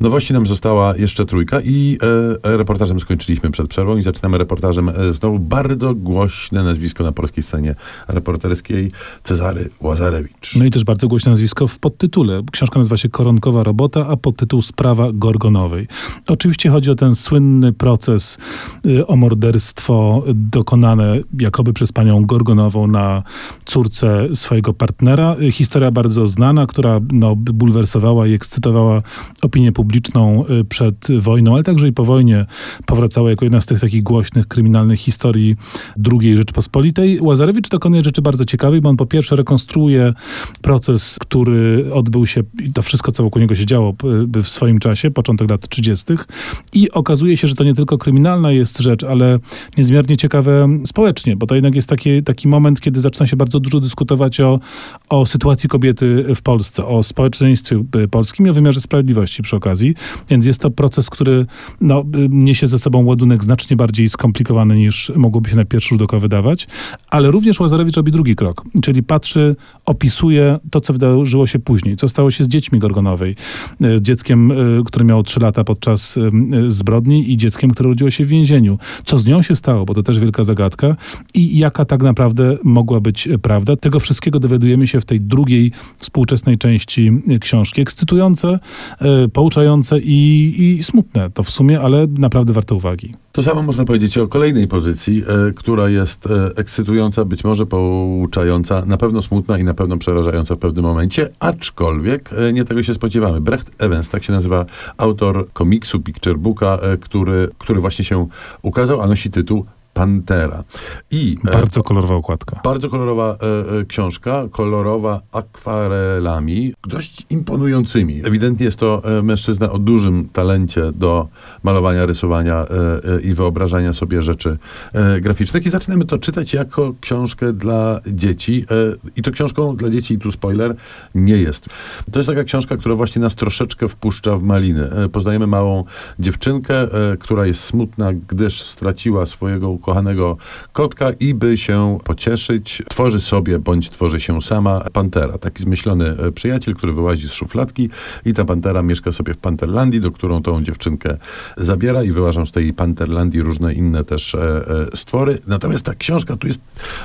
Nowości nam została jeszcze trójka i e, reportażem skończyliśmy przed przerwą i zaczynamy reportażem e, znowu bardzo głośne nazwisko na polskiej scenie reporterskiej Cezary Łazarewicz. No i też bardzo głośne nazwisko w podtytule. Książka nazywa się Koronkowa robota, a podtytuł Sprawa Gorgonowej. Oczywiście chodzi o ten słynny proces y, o morderstwo dokonane jakoby przez panią Gorgonową na córce swojego partnera. Y, Historia bardzo znana, która no, bulwersowała i ekscytowała opinię publiczną y, przed wojną, ale także i po wojnie powracała jako jedna z tych takich głośnych, kryminalnych historii II Rzeczpospolitej. Łazarewicz dokonuje rzeczy bardzo ciekawej, bo on po pierwsze rekonstruuje proces, który odbył się i to wszystko, co wokół niego się działo y, w swoim czasie, początek lat 30. I okazuje się, że to nie tylko kryminalna jest rzecz, ale niezmiernie ciekawe społecznie, bo to jednak jest taki, taki moment, kiedy zaczyna się bardzo dużo dyskutować o, o sytuacji kobiety w Polsce, o społeczeństwie y, polskim i o wymiarze sprawiedliwości przy okazji. Więc jest to proces, który no, y, niesie ze sobą ładunek znacznie bardziej skomplikowany niż mogłoby się na pierwszy rzut oka wydawać, ale również Łazarewicz robi drugi krok, czyli patrzy, opisuje to, co wydarzyło się później, co stało się z dziećmi Gorgonowej, z dzieckiem, które miało 3 lata podczas zbrodni i dzieckiem, które urodziło się w więzieniu. Co z nią się stało, bo to też wielka zagadka i jaka tak naprawdę mogła być prawda. Tego wszystkiego dowiadujemy się w tej drugiej współczesnej części książki. Ekscytujące, pouczające i, i smutne to w sumie, ale naprawdę warte uwagi. To samo można powiedzieć o kolejnej pozycji, e, która jest e, ekscytująca, być może pouczająca, na pewno smutna i na pewno przerażająca w pewnym momencie, aczkolwiek e, nie tego się spodziewamy. Brecht Evans, tak się nazywa autor komiksu, picture booka, e, który, który właśnie się ukazał, a nosi tytuł Pantera. I bardzo kolorowa okładka. Bardzo kolorowa e, e, książka, kolorowa akwarelami, dość imponującymi. Ewidentnie jest to e, mężczyzna o dużym talencie do malowania, rysowania e, e, i wyobrażania sobie rzeczy e, graficznych. I zaczynamy to czytać jako książkę dla dzieci. I to książką dla dzieci, i tu spoiler, nie jest. To jest taka książka, która właśnie nas troszeczkę wpuszcza w maliny. Poznajemy małą dziewczynkę, która jest smutna, gdyż straciła swojego ukochanego kotka i by się pocieszyć, tworzy sobie bądź tworzy się sama pantera. Taki zmyślony e, przyjaciel, który wyłazi z szufladki i ta pantera mieszka sobie w Panterlandii, do którą tą dziewczynkę zabiera i wyłażą z tej Panterlandii różne inne też e, e, stwory. Natomiast ta książka tu jest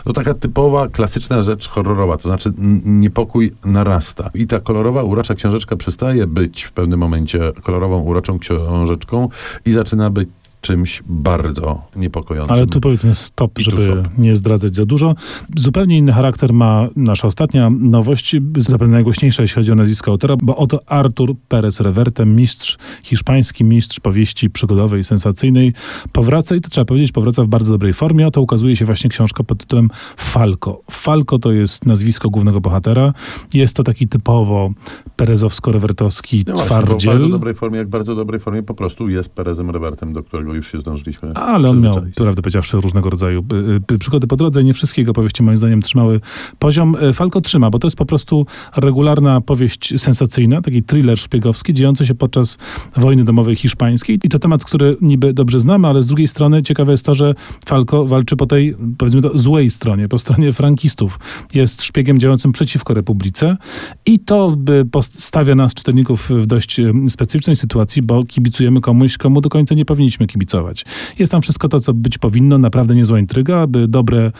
no, taka typowa, klasyczna rzecz horrorowa, to znaczy niepokój narasta. I ta kolorowa, urocza książeczka przestaje być w pewnym momencie kolorową, uroczą książeczką i zaczyna być czymś bardzo niepokojącym. Ale tu powiedzmy stop, żeby stop. nie zdradzać za dużo. Zupełnie inny charakter ma nasza ostatnia nowość, zapewne najgłośniejsza, jeśli chodzi o nazwisko autora, bo oto Artur Perez Reverte, mistrz, hiszpański mistrz powieści przygodowej, sensacyjnej, powraca i to trzeba powiedzieć, powraca w bardzo dobrej formie. Oto ukazuje się właśnie książka pod tytułem Falco. Falco to jest nazwisko głównego bohatera. Jest to taki typowo perezowsko-rewertowski no twardziel. w bardzo dobrej formie, jak bardzo dobrej formie po prostu jest Perezem Revertem, do którego już się zdążyliśmy Ale on miał, prawdę powiedziawszy, różnego rodzaju y, y, przygody po drodze. Nie wszystkie jego powieści moim zdaniem trzymały poziom. Y, Falco trzyma, bo to jest po prostu regularna powieść sensacyjna, taki thriller szpiegowski, dziejący się podczas wojny domowej hiszpańskiej. I to temat, który niby dobrze znamy, ale z drugiej strony ciekawe jest to, że Falco walczy po tej, powiedzmy to, złej stronie, po stronie frankistów. Jest szpiegiem działającym przeciwko Republice i to stawia nas, czytelników, w dość specyficznej sytuacji, bo kibicujemy komuś, komu do końca nie powinniśmy kibicować kibicować. Jest tam wszystko to, co być powinno, naprawdę niezła intryga, by dobre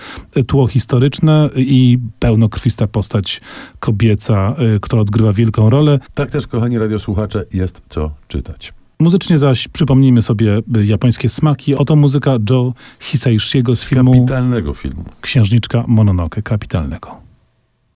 tło historyczne i pełnokrwista postać kobieca, y, która odgrywa wielką rolę. Tak też, kochani radiosłuchacze, jest co czytać. Muzycznie zaś przypomnijmy sobie y, japońskie smaki. Oto muzyka Joe Hisaishiego z filmu... Kapitalnego filmu. Księżniczka Mononoke. Kapitalnego.